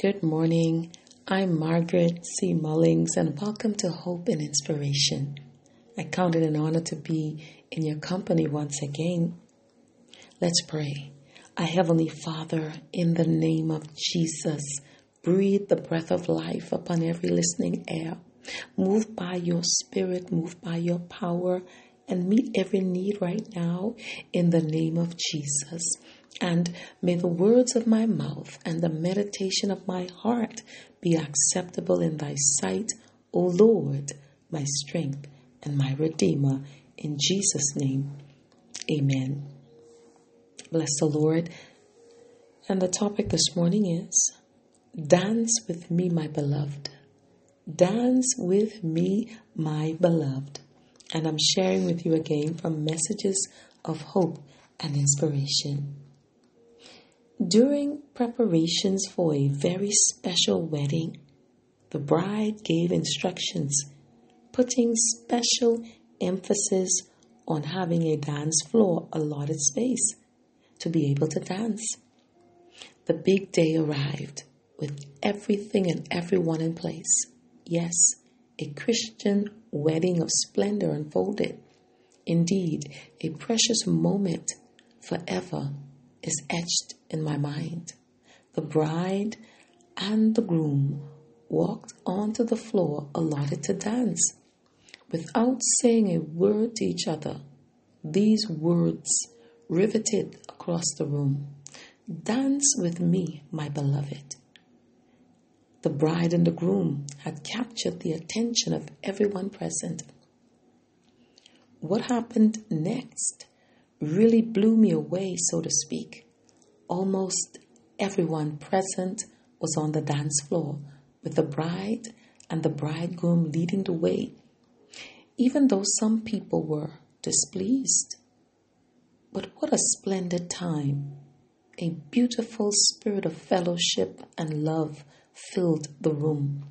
Good morning. I'm Margaret C. Mullings, and welcome to Hope and Inspiration. I count it an honor to be in your company once again. Let's pray. Our Heavenly Father, in the name of Jesus, breathe the breath of life upon every listening ear. Move by your Spirit, move by your power, and meet every need right now in the name of Jesus. And may the words of my mouth and the meditation of my heart be acceptable in thy sight, O Lord, my strength and my Redeemer. In Jesus' name, amen. Bless the Lord. And the topic this morning is Dance with me, my beloved. Dance with me, my beloved. And I'm sharing with you again from messages of hope and inspiration. During preparations for a very special wedding, the bride gave instructions, putting special emphasis on having a dance floor allotted space to be able to dance. The big day arrived with everything and everyone in place. Yes, a Christian wedding of splendor unfolded. Indeed, a precious moment forever is etched in my mind. The bride and the groom walked onto the floor allotted to dance. Without saying a word to each other, these words riveted across the room Dance with me, my beloved. The bride and the groom had captured the attention of everyone present. What happened next really blew me away, so to speak. Almost everyone present was on the dance floor, with the bride and the bridegroom leading the way, even though some people were displeased. But what a splendid time! A beautiful spirit of fellowship and love filled the room.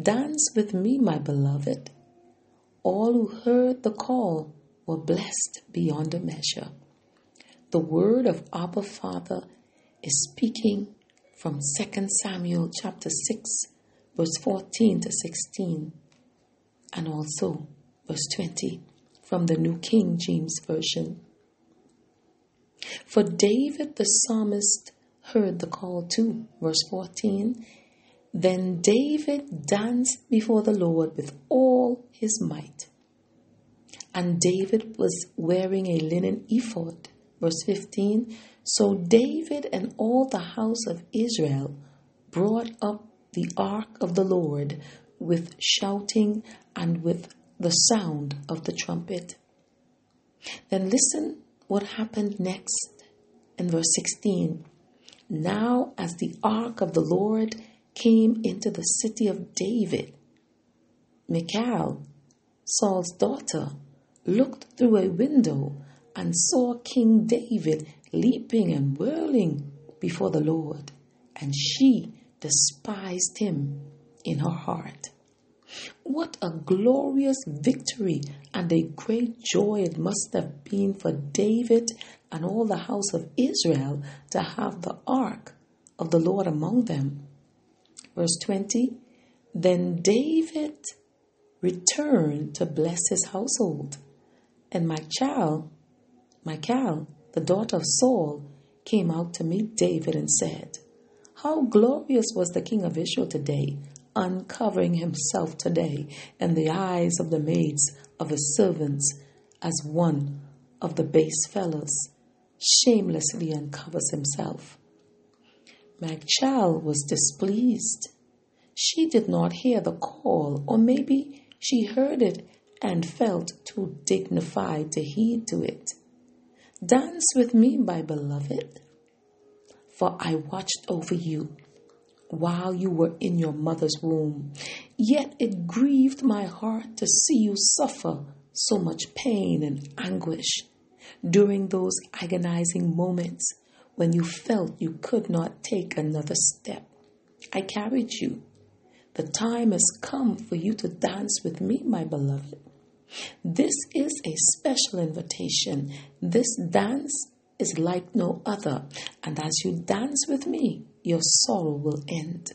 Dance with me, my beloved. All who heard the call were blessed beyond a measure. The word of Abba Father is speaking from 2 Samuel chapter 6, verse 14 to 16, and also verse 20 from the New King James Version. For David the psalmist heard the call too, verse 14. Then David danced before the Lord with all his might and David was wearing a linen ephod. Verse 15 So David and all the house of Israel brought up the ark of the Lord with shouting and with the sound of the trumpet. Then listen what happened next in verse 16. Now, as the ark of the Lord came into the city of David, Michal, Saul's daughter, looked through a window and saw King David leaping and whirling before the Lord, and she despised him in her heart. What a glorious victory and a great joy it must have been for David and all the house of Israel to have the ark of the Lord among them. Verse 20 Then David returned to bless his household and Michal, Michal, the daughter of Saul, came out to meet David and said, How glorious was the king of Israel today, uncovering himself today in the eyes of the maids of his servants, as one of the base fellows shamelessly uncovers himself. Michal was displeased. She did not hear the call, or maybe she heard it and felt too dignified to heed to it. Dance with me, my beloved, for I watched over you while you were in your mother's womb. Yet it grieved my heart to see you suffer so much pain and anguish during those agonizing moments when you felt you could not take another step. I carried you. The time has come for you to dance with me, my beloved. This is a special invitation. This dance is like no other, and as you dance with me, your sorrow will end.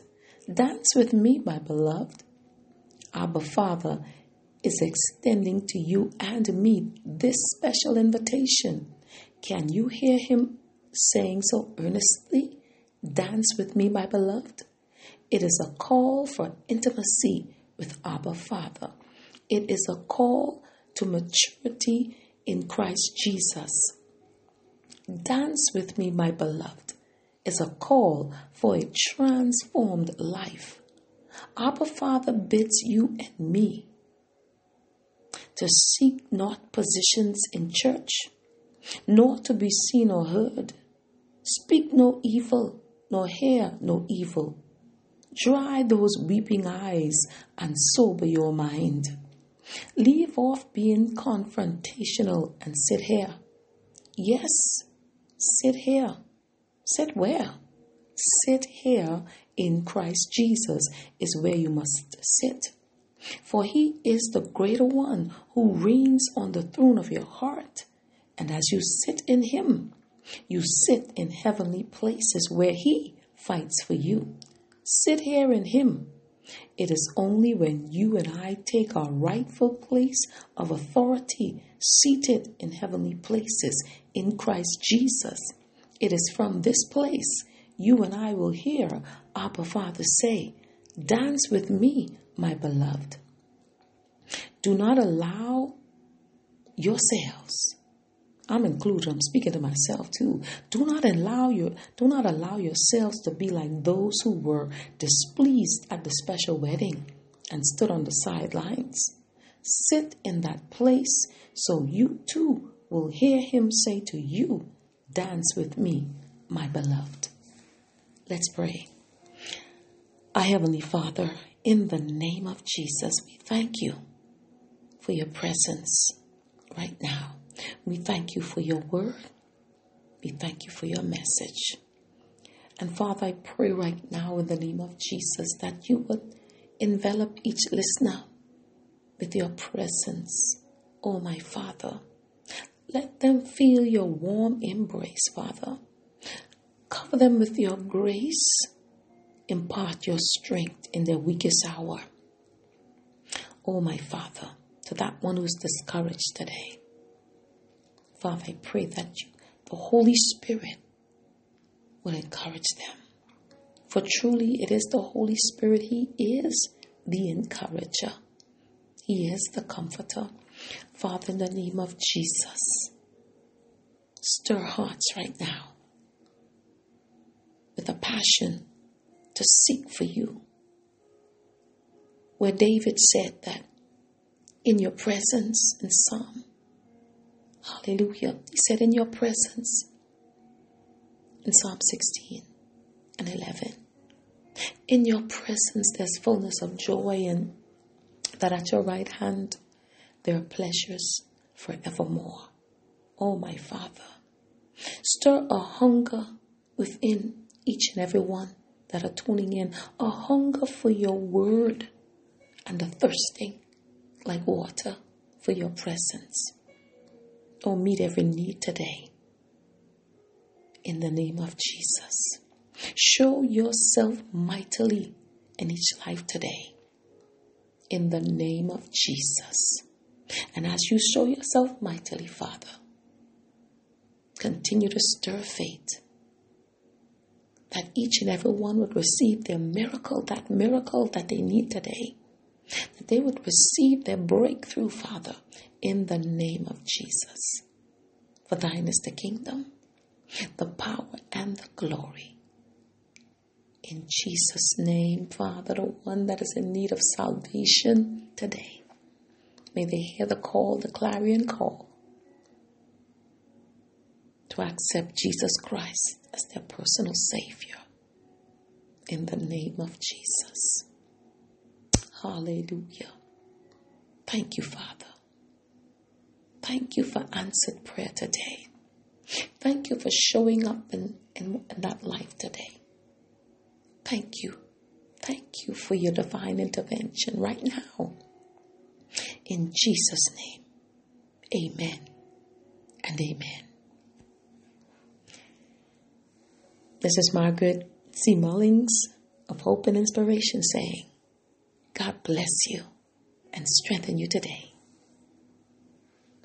Dance with me, my beloved. Abba Father is extending to you and me this special invitation. Can you hear him saying so earnestly? Dance with me, my beloved. It is a call for intimacy with Abba Father. It is a call to maturity in Christ Jesus. Dance with me, my beloved, is a call for a transformed life. Abba Father bids you and me to seek not positions in church, nor to be seen or heard. Speak no evil, nor hear no evil. Dry those weeping eyes and sober your mind. Leave off being confrontational and sit here. Yes, sit here. Sit where? Sit here in Christ Jesus is where you must sit. For he is the greater one who reigns on the throne of your heart. And as you sit in him, you sit in heavenly places where he fights for you. Sit here in him. It is only when you and I take our rightful place of authority, seated in heavenly places in Christ Jesus. It is from this place you and I will hear Abba Father say, Dance with me, my beloved. Do not allow yourselves. I'm included, I'm speaking to myself too. Do not allow your do not allow yourselves to be like those who were displeased at the special wedding and stood on the sidelines. Sit in that place so you too will hear him say to you, Dance with me, my beloved. Let's pray. Our Heavenly Father, in the name of Jesus, we thank you for your presence right now. We thank you for your word. We thank you for your message. And Father, I pray right now in the name of Jesus that you would envelop each listener with your presence. Oh, my Father, let them feel your warm embrace, Father. Cover them with your grace. Impart your strength in their weakest hour. Oh, my Father, to that one who's discouraged today. Father, I pray that you, the Holy Spirit will encourage them. For truly it is the Holy Spirit. He is the encourager. He is the comforter. Father, in the name of Jesus, stir hearts right now with a passion to seek for you. Where David said that in your presence in Psalm, hallelujah, he said, in your presence in Psalm 16 and 11. In your presence, there's fullness of joy, and that at your right hand there are pleasures forevermore. Oh, my Father, stir a hunger within each and every one that are tuning in a hunger for your word and a thirsting like water for your presence. Oh, meet every need today. In the name of Jesus. Show yourself mightily in each life today. In the name of Jesus. And as you show yourself mightily, Father, continue to stir faith that each and every one would receive their miracle, that miracle that they need today. That they would receive their breakthrough, Father, in the name of Jesus. For thine is the kingdom, the power, and the glory. In Jesus' name, Father, the one that is in need of salvation today, may they hear the call, the clarion call, to accept Jesus Christ as their personal Savior. In the name of Jesus. Hallelujah. Thank you, Father. Thank you for answered prayer today. Thank you for showing up in, in, in that life today. Thank you. Thank you for your divine intervention right now. In Jesus' name, amen and amen. This is Margaret C. Mullings of Hope and Inspiration saying, God bless you and strengthen you today.